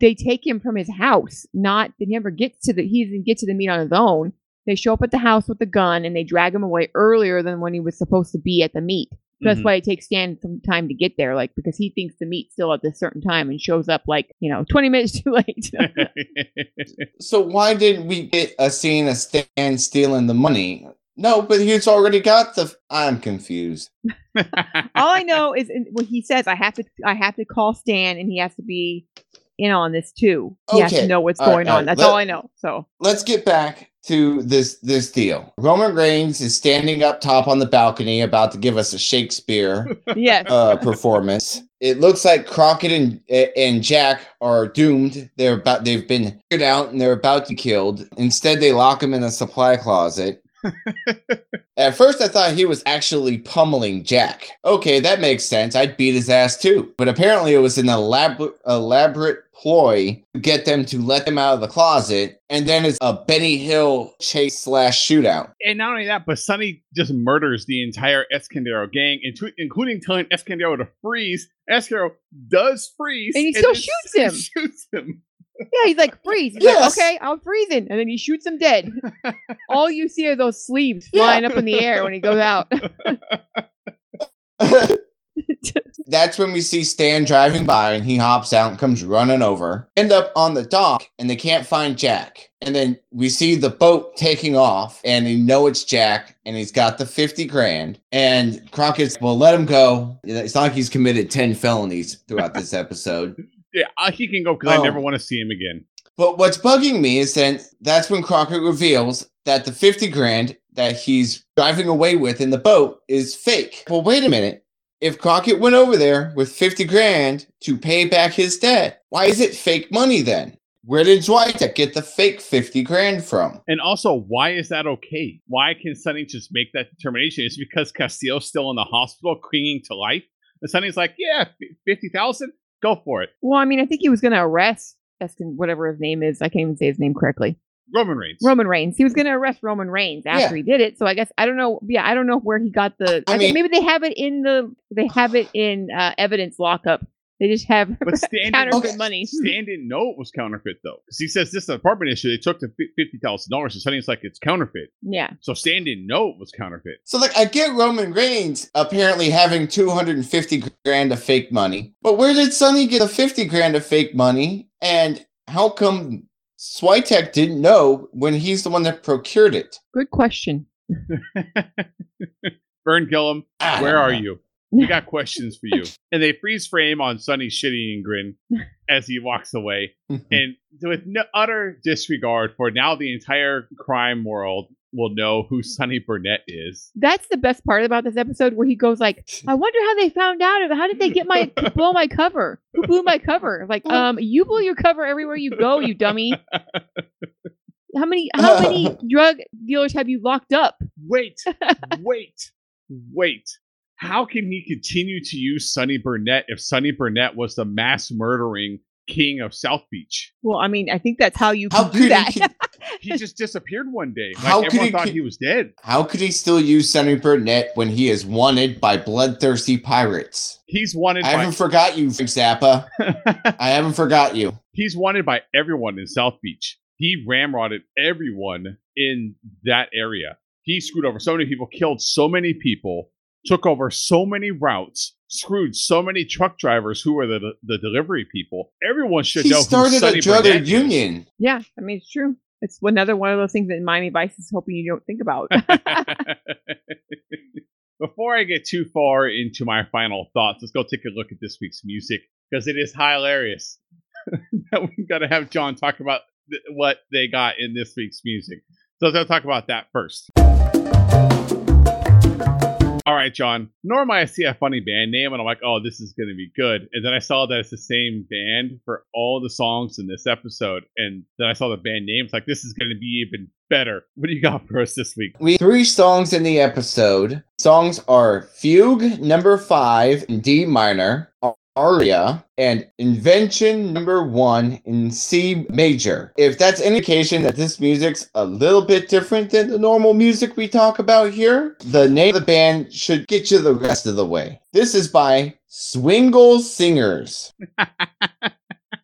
they take him from his house. Not that he never gets to the he doesn't get to the meet on his own. They show up at the house with the gun and they drag him away earlier than when he was supposed to be at the meet. So That's Mhm. why it takes Stan some time to get there, like because he thinks the meet's still at this certain time and shows up like you know twenty minutes too late. So why didn't we get a scene of Stan stealing the money? No, but he's already got the. I'm confused. all I know is when he says I have to I have to call Stan and he has to be in on this too. He has to know what's All going on. right. That's Let- all I know. So Let's get back to this this deal. Roman Reigns is standing up top on the balcony, about to give us a Shakespeare yes. uh, performance. It looks like Crockett and and Jack are doomed. They're about they've been figured out and they're about to be killed. Instead, they lock him in a supply closet. At first, I thought he was actually pummeling Jack. Okay, that makes sense. I'd beat his ass too. But apparently, it was an elaborate elaborate ploy to get them to let them out of the closet, and then it's a Benny Hill chase slash shootout. and not only that, but Sonny just murders the entire Escondero gang, including telling Escondero to freeze. Escondero does freeze, And he still then shoots him. Shoots him. Yeah, he's like freeze. He's Yes. like, okay, I'm freezing, and then he shoots him dead. All you see are those sleeves Yeah. flying up in the air when he goes out. That's when we see Stan driving by and he hops out and comes running over. End up on the dock and they can't find Jack. And then we see the boat taking off and you know it's Jack and he's got the 50 grand. And Crockett's, well, let him go. It's not like he's committed 10 felonies throughout this episode. Yeah, he can go because I Oh. never want to see him again. But what's bugging me is then that's when Crockett reveals that the 50 grand that he's driving away with in the boat is fake. Well, wait a minute. If Crockett went over there with 50 grand to pay back his debt, why is it fake money then? Where did Switek get the fake 50 grand from? And also, why is that okay? Why can Sonny just make that determination? It's because Castillo's still in the hospital, clinging to life. And Sonny's like, yeah, fifty thousand, go for it. well, I mean, I think he was going to arrest Eskin, whatever his name is. I can't even say his name correctly. Roman Reigns. Roman Reigns. He was going to arrest Roman Reigns after Yeah. he did it. So I guess I don't know. Yeah, I don't know where he got the. I, I think mean- maybe they have it in the. They have it in uh, evidence lockup. They just have But Stan didn't, counterfeit Okay. money. Stan didn't know it was counterfeit though, because he says this is an apartment issue. They took the fifty thousand dollars, and Sonny's like, it's counterfeit. Yeah. So Stan didn't know it was counterfeit. So, like, I get Roman Reigns apparently having 250 grand of fake money, but where did Sonny get a 50 grand of fake money? And how come Switek didn't know when he's the one that procured it? Good question. Vern Gillum, I where don't are know. you? We got questions for you. And they freeze frame on Sonny's shitty grin as he walks away. and with no, utter disregard for now the entire crime world will know who Sonny Burnett is. That's the best part about this episode where he goes like, I wonder how they found out. How did they get my blow my cover? Who blew my cover? Like, um, you blow your cover everywhere you go, you dummy. How many how many drug dealers have you locked up? Wait, wait, wait. How can he continue to use Sonny Burnett if Sonny Burnett was the mass murdering king of South Beach? Well, I mean, I think that's how you How can could do he that. con- He just disappeared one day. Like How could everyone he thought he was dead. How could he still use Sonny Burnett when he is wanted by bloodthirsty pirates? He's wanted I by haven't forgot you, Frank Zappa. I haven't forgot you. he's wanted by everyone in South Beach. He ramrodded everyone in that area. He screwed over so many people, killed so many people, took over so many routes, screwed so many truck drivers who were the the delivery people. Everyone should He know who started Sonny a drug union. Yeah, I mean it's true. It's another one of those things that Miami Vice is hoping you don't think about. Before I get too far into my final thoughts, let's go take a look at this week's music because it is hilarious that we've got to have John talk about th- what they got in this week's music. So let's talk about that first. All right, John. Normally I see a funny band name and I'm like, oh, this is going to be good. And then I saw that it's the same band for all the songs in this episode. And then I saw the band names like, this is going to be even better. What do you got for us this week? We three songs in the episode. Songs are Fugue number five in D minor, Aria, and Invention number one in C major. If that's indication that this music's a little bit different than the normal music we talk about here, the name of the band should get you the rest of the way. This is by Swingle Singers.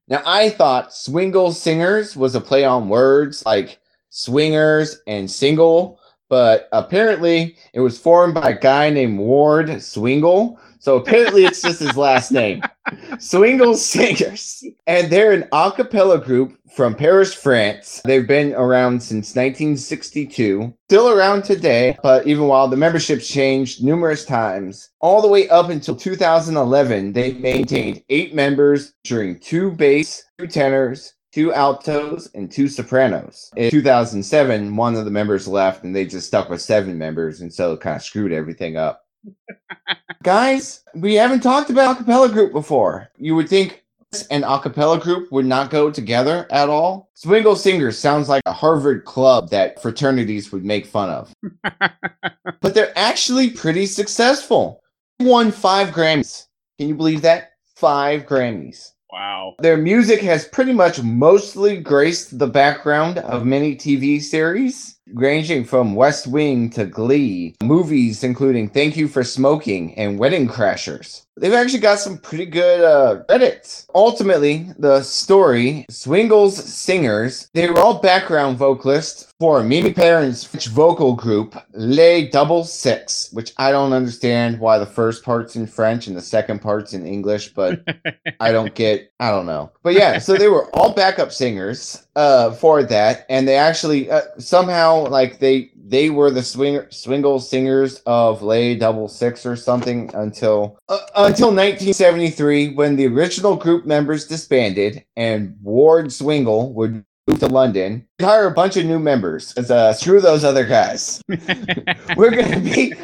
now I thought Swingle Singers was a play on words like swingers and single, but apparently it was formed by a guy named Ward Swingle. So apparently it's just his last name. Swingle Singers. And they're an a cappella group from Paris, France. They've been around since 1962, still around today, but even while the membership's changed numerous times, all the way up until 2011, they maintained eight members during two bass, two tenors, two altos, and two sopranos. In 2007, one of the members left and they just stuck with seven members, and so it kind of screwed everything up. Guys, we haven't talked about a cappella group before. You would think an a cappella group would not go together at all. Swingle Singers sounds like a Harvard club that fraternities would make fun of. but they're actually pretty successful. Won five Grammys. Can you believe that? Five Grammys. Wow. Their music has pretty much mostly graced the background of many TV series, ranging from West Wing to Glee, movies including Thank You for Smoking and Wedding Crashers. They've actually got some pretty good uh, credits. Ultimately, the story, Swingle's singers, they were all background vocalists for Mimi Perrin's French vocal group, Les Double Six, which I don't understand why the first part's in French and the second part's in English, but I don't get, I don't know. But yeah, so they were all backup singers uh, for that, and they actually uh, somehow like they they were the swing swingle singers of Les Double Six or something until uh, until 1973 when the original group members disbanded and Ward Swingle would move to London, hire a bunch of new members. As uh, screw those other guys. we're gonna be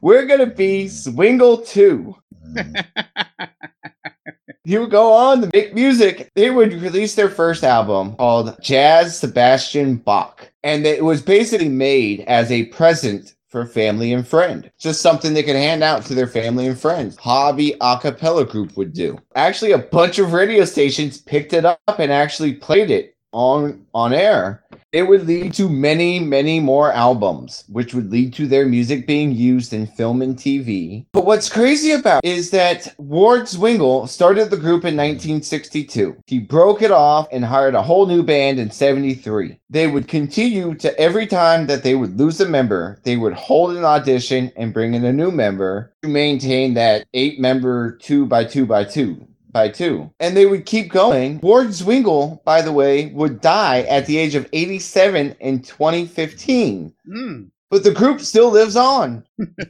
we're gonna be Swingle Two. He would go on to make music. They would release their first album called Jazz Sebastian Bach. And it was basically made as a present for family and friend. Just something they could hand out to their family and friends. Hobby a cappella group would do. Actually, a bunch of radio stations picked it up and actually played it on on air. It would lead to many, many more albums, which would lead to their music being used in film and TV. But what's crazy about is that Ward Swingle started the group in 1962. He broke it off and hired a whole new band in 73. They would continue to every time that they would lose a member, they would hold an audition and bring in a new member to maintain that eight member two by two by two by two. And they would keep going. Ward Swingle, by the way, would die at the age of 87 in 2015. Mm. But the group still lives on.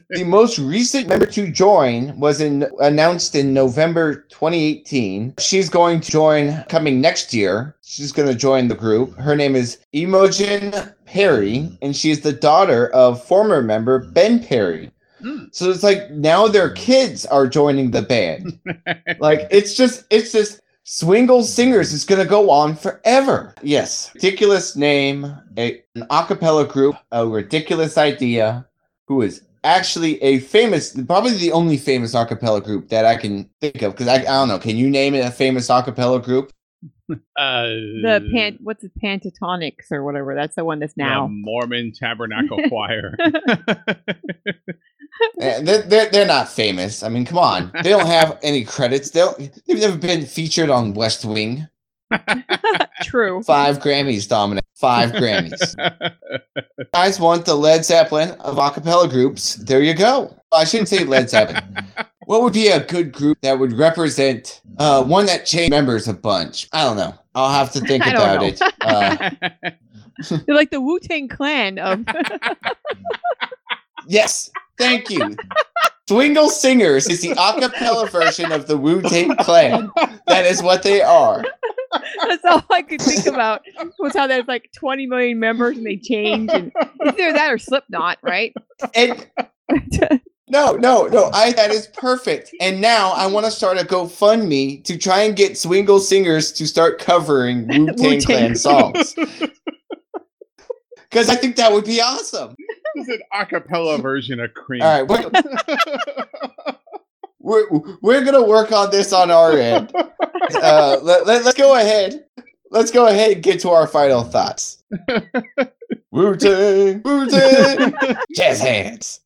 the most recent member to join was in, announced in November 2018. She's going to join coming next year. She's going to join the group. Her name is Imogen Parry, and she's the daughter of former member Ben Parry. Mm. So it's like now their kids are joining the band. like it's just it's just Swingle Singers is gonna go on forever. Yes. Ridiculous name, a, an a cappella group, a ridiculous idea, who is actually a famous probably the only famous a cappella group that I can think of. Because I, I don't know, can you name it a famous a cappella group? Uh, the pan what's it Pentatonix or whatever that's the one that's the now Mormon Tabernacle Choir. Eh, They're, they're, they're not famous. I mean, come on. They don't have any credits. They'll, they've never been featured on West Wing. true Five Grammys, Dominic. Five Grammys. guys want the Led Zeppelin of a cappella groups, there you go. I shouldn't say Led Zeppelin. What would be a good group that would represent uh, one that changed members a bunch? I don't know. I'll have to think about it. Uh, They're like the Wu Tang Clan of. yes, thank you. Swingle Singers is the a cappella version of the Wu Tang Clan. That is what they are. That's all I could think about was how there's like 20 million members and they change. And either that or Slipknot, right? And no, no, no. I that is perfect. And now I want to start a GoFundMe to try and get Swingle Singers to start covering Wu Tang Clan songs because I think that would be awesome. This is an acapella version of Cream. All right, we're, we're, we're gonna work on this on our end. Uh, let, let, let's go ahead. Let's go ahead and get to our final thoughts. Wu Tang, Wu Tang, jazz hands.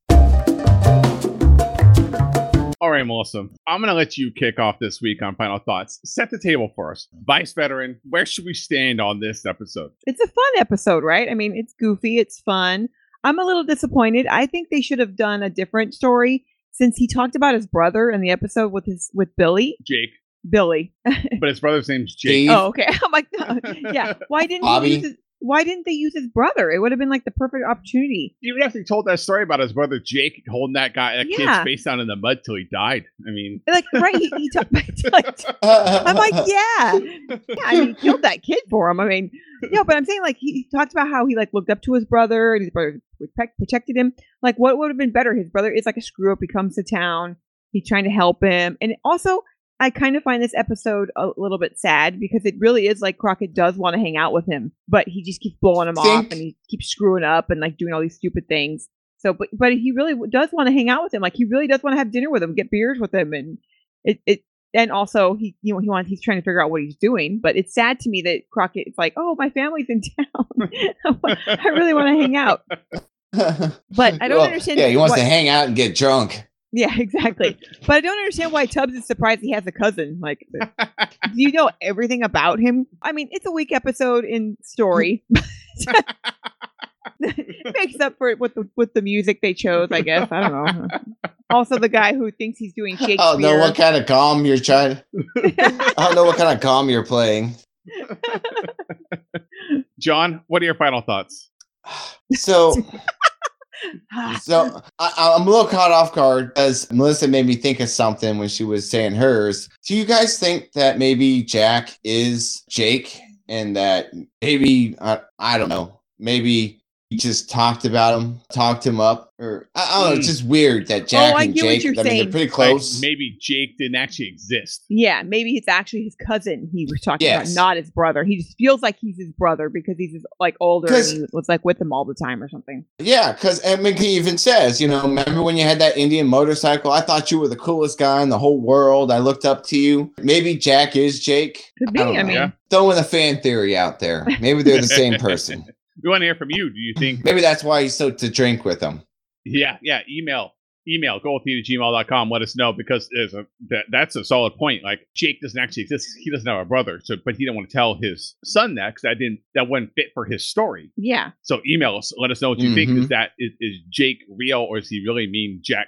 All right, Melissa. I'm going to let you kick off this week on final thoughts. Set the table for us. Vice veteran, where should we stand on this episode? it's a fun episode, right? I mean, it's goofy, it's fun. I'm a little disappointed. I think they should have done a different story since he talked about his brother in the episode with his with Billy. Jake, Billy. but his brother's name's Jake. Steve. Oh, okay. I'm like, no. yeah. Why didn't he Bobby. use his, Why didn't they use his brother? It would have been like the perfect opportunity. Even after he told that story about his brother Jake holding that guy, that Yeah. kid's face down in the mud till he died. I mean, Like, right? He, he talked. like, I'm like, yeah, yeah. I mean, he killed that kid for him. I mean, no, but I'm saying like he talked about how he like looked up to his brother and his brother protect, protected him. Like, what would have been better? His brother is like a screw up. He comes to town. He's trying to help him, and also. I kind of find this episode a little bit sad because it really is like Crockett does want to hang out with him, but he just keeps blowing him off and he keeps screwing up and like doing all these stupid things. So, but but he really does want to hang out with him. Like he really does want to have dinner with him, get beers with him, and it it and also he you know he wants he's trying to figure out what he's doing. But it's sad to me that Crockett is like, oh, my family's in town. I really want to hang out. But I don't understand Yeah, he wants what- to hang out and get drunk. Yeah, exactly. but I don't understand why Tubbs is surprised he has a cousin. Like, do you know everything about him? I mean, it's a weak episode in story. it makes up for it with the with the music they chose, I guess. I don't know. Also, the guy who thinks he's doing Shakespeare. I don't know what kind of calm you're trying. I don't know what kind of calm you're playing. John, what are your final thoughts? So, Ah. so I, I'm a little caught off guard as Melissa made me think of something when she was saying hers. Do you guys think that maybe Jack is Jake and that maybe I, I don't know, maybe just talked about him, talked him up, or I, I don't know. It's hmm. just weird that Jack Oh, I and get what Jake. you're I mean, they're saying. pretty Like, close. maybe Jake didn't actually exist. yeah, maybe it's actually his cousin he was talking Yes. about, not his brother. He just feels like he's his brother because he's his, like older and he was like with him all the time or something. Yeah, because I mean, he even says, you know, remember when you had that Indian motorcycle? I thought you were the coolest guy in the whole world. I looked up to you. Maybe Jack is Jake. Could be. I I, mean, Yeah. Throwing a fan theory out there. Maybe they're the same person. We want to hear from you. Do you think Maybe that's why he's so to drink with them. Yeah, yeah. Email, email, goldfeed at gmail.com. Let us know because there's a, that, that's a solid point. Like Jake doesn't actually exist. He doesn't have a brother, so but he didn't want to tell his son that because that didn't that wouldn't fit for his story. yeah. So email us. Let us know what you think. Mhm. Is that is, is Jake real or is he really mean Jack?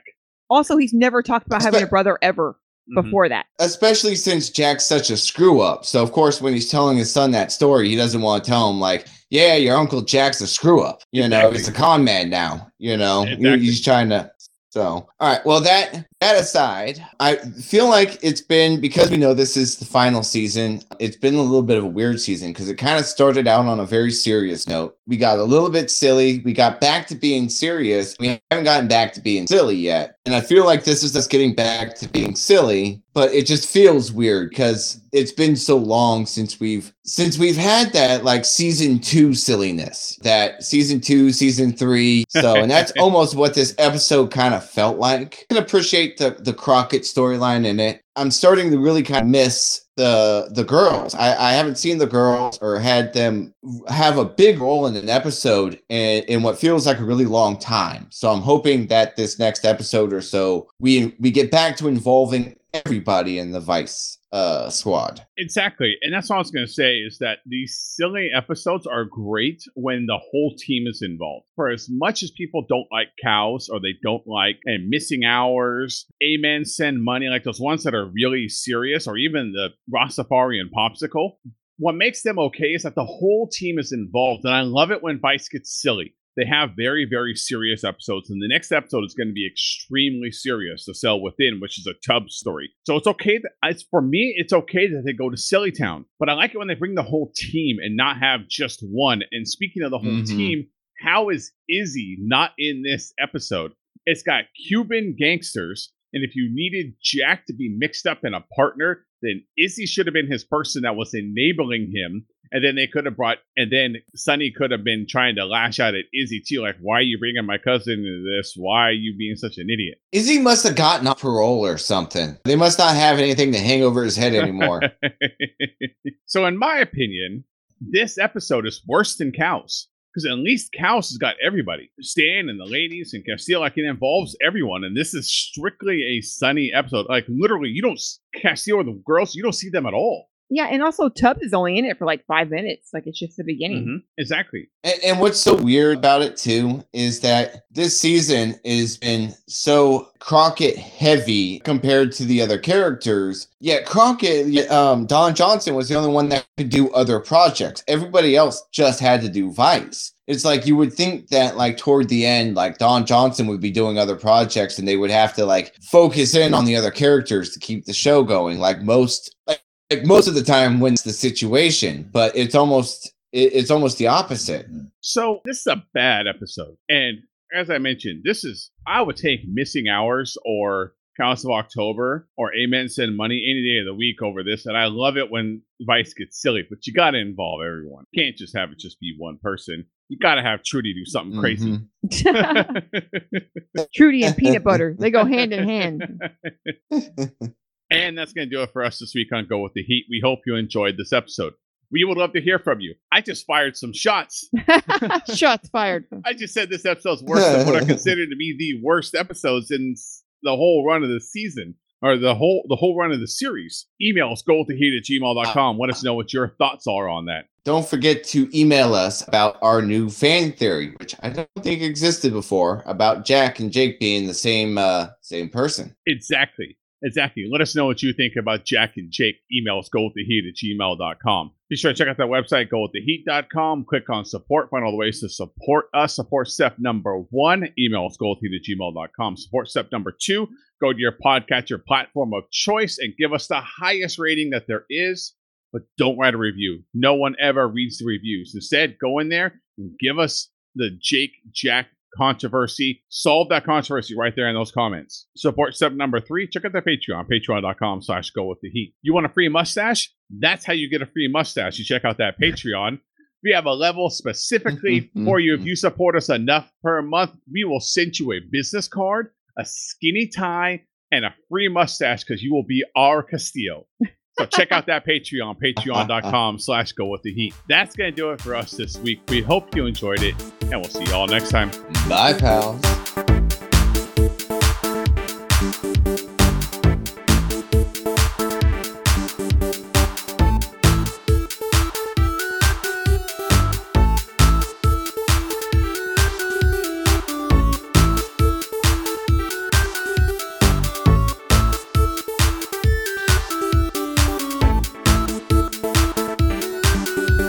Also, he's never talked about having a brother ever Mhm. before that. Especially since Jack's such a screw up. So, of course, when he's telling his son that story, he doesn't want to tell him, like, yeah, your Uncle Jack's a screw up. You know, Exactly. he's a con man now. You know, Exactly. he's trying to. So, all right. Well, that that aside, I feel like it's been because we know this is the final season. It's been a little bit of a weird season because it kind of started out on a very serious note. We got a little bit silly. We got back to being serious. We haven't gotten back to being silly yet, and I feel like this is us getting back to being silly. But it just feels weird because it's been so long since we've since we've had that like season two silliness. That season two, season three. So, and that's almost what this episode kind of felt like. I can appreciate the the Crockett storyline in it. I'm starting to really kind of miss the the girls. I, I haven't seen the girls or had them have a big role in an episode in, in what feels like a really long time. So I'm hoping that this next episode or so we we get back to involving everybody in the Vice uh, squad. Exactly. And that's all I was going to say is that these silly episodes are great when the whole team is involved. For as much as people don't like cows or they don't like and missing hours, amen, send money, like those ones that are really serious, or even the Rastafarian popsicle, what makes them okay is that the whole team is involved. And I love it when Vice gets silly they have very, very serious episodes. And the next episode is going to be extremely serious, The Cell Within, which is a Tubbs story. So it's okay. That, it's, for me, it's okay that they go to Silly Town. But I like it when they bring the whole team and not have just one. And speaking of the whole mm-hmm. team, how is Izzy not in this episode? It's got Cuban gangsters. And if you needed Jack to be mixed up in a partner, then Izzy should have been his person that was enabling him and then they could have brought, and then Sonny could have been trying to lash out at Izzy too, like, why are you bringing my cousin into this? Why are you being such an idiot? Izzy must have gotten a parole or something. They must not have anything to hang over his head anymore. so, in my opinion, this episode is worse than Cows. Because at least Cows has got everybody. Stan and the ladies and Castillo, like it involves everyone. And this is strictly a Sonny episode. Like literally, you don't Castillo or the girls, you don't see them at all. Yeah, and also Tubbs is only in it for like five minutes. Like it's just the beginning. Mm-hmm. Exactly. And, and, what's so weird about it too is that this season has been so Crockett heavy compared to the other characters. Yet Crockett, um, Don Johnson was the only one that could do other projects. Everybody else just had to do Vice. It's like you would think that like toward the end, like Don Johnson would be doing other projects and they would have to like focus in on the other characters to keep the show going. Like most like like most of the time wins the situation, but it's almost it's almost the opposite. So this is a bad episode, and as I mentioned, this is I would take missing hours or Cows of October or Amen Send Money any day of the week over this, and I love it when Vice gets silly, but you got to involve everyone. You can't just have it just be one person. You got to have Trudy do something crazy. Mm-hmm. Trudy and peanut butter, they go hand in hand. And that's going to do it for us this week on Go with the Heat. We hope you enjoyed this episode. We would love to hear from you. I just fired some shots. shots fired. I just said this episode's worse than what I consider to be the worst episodes in the whole run of the season or the whole the whole run of the series. Email us goldtheheat at gmail.com. Let us know what your thoughts are on that. Don't forget to email us about our new fan theory, which I don't think existed before, about Jack and Jake being the same uh, same person. Exactly. Exactly. Let us know what you think about Jack and Jake. Email us goldtheheat at gmail.com. Be sure to check out that website, goldtheheat.com. Click on support. Find all the ways to support us. Support step number one, email us goldtheheat at gmail.com. Support step number two, go to your podcast, podcatcher platform of choice and give us the highest rating that there is, but don't write a review. No one ever reads the reviews. Instead, go in there and give us the Jake Jack controversy. Solve that controversy right there in those comments. Support step number three, check out the Patreon, patreon.com slash go with the heat. You want a free mustache? That's how you get a free mustache. You check out that Patreon. We have a level specifically mm-hmm. for you. If mm-hmm. you support us enough per month, we will send you a business card, a skinny tie, and a free mustache because you will be our Castillo. So check out that Patreon, patreon.com slash go with the heat. That's going to do it for us this week. We hope you enjoyed it, and we'll see you all next time. Bye, pals.